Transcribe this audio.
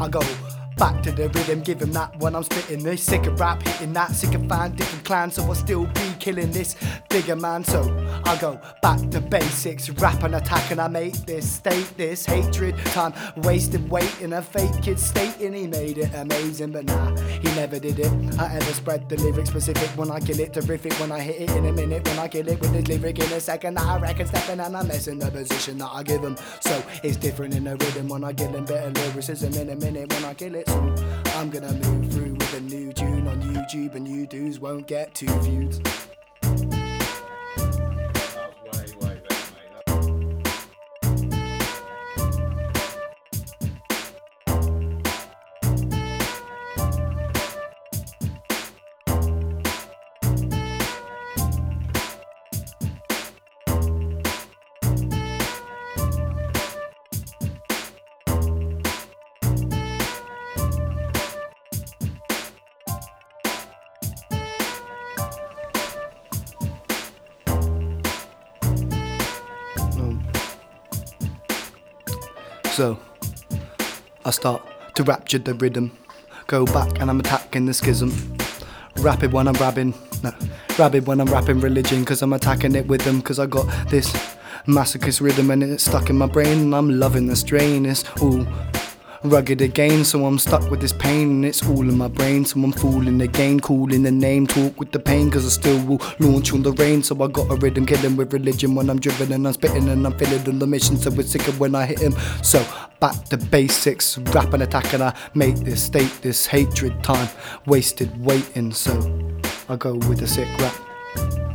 I go back to the rhythm, give him that when I'm spitting this. Sick of rap, hitting that, sick of fan, different clan, so I'll still be killing this bigger man. So I go back to basics, rap and attack, and I make this, state this hatred, time wasted waiting. A fake kid stating he made it amazing, but nah, he never did it. I ever spread the lyric specific when I kill it, terrific when I hit it in a minute, when I kill it with the lyric in a second. I reckon stepping and I'm messing the position that I give him. So it's different in the rhythm when I kill him, better lyricism in a minute when I kill it. I'm gonna move through with a new tune on YouTube, and you dudes won't get two views. So, I start to rapture the rhythm. Go back and I'm attacking the schism. Rapid when I'm rapping, no, rabid when I'm rapping religion, cause I'm attacking it with them, cause I got this masochist rhythm and it's stuck in my brain, and I'm loving the strain. It's all rugged again, so I'm stuck with this pain, and it's all in my brain. So I'm fooling again, calling the name, talk with the pain, cause I still will launch on the rain. So I got a rhythm, killing with religion when I'm driven and I'm spitting and I'm feeling on the mission. So it's sicker when I hit him. So back to basics, rap and attack, and I make this state, this hatred time wasted waiting. So I go with the sick rap.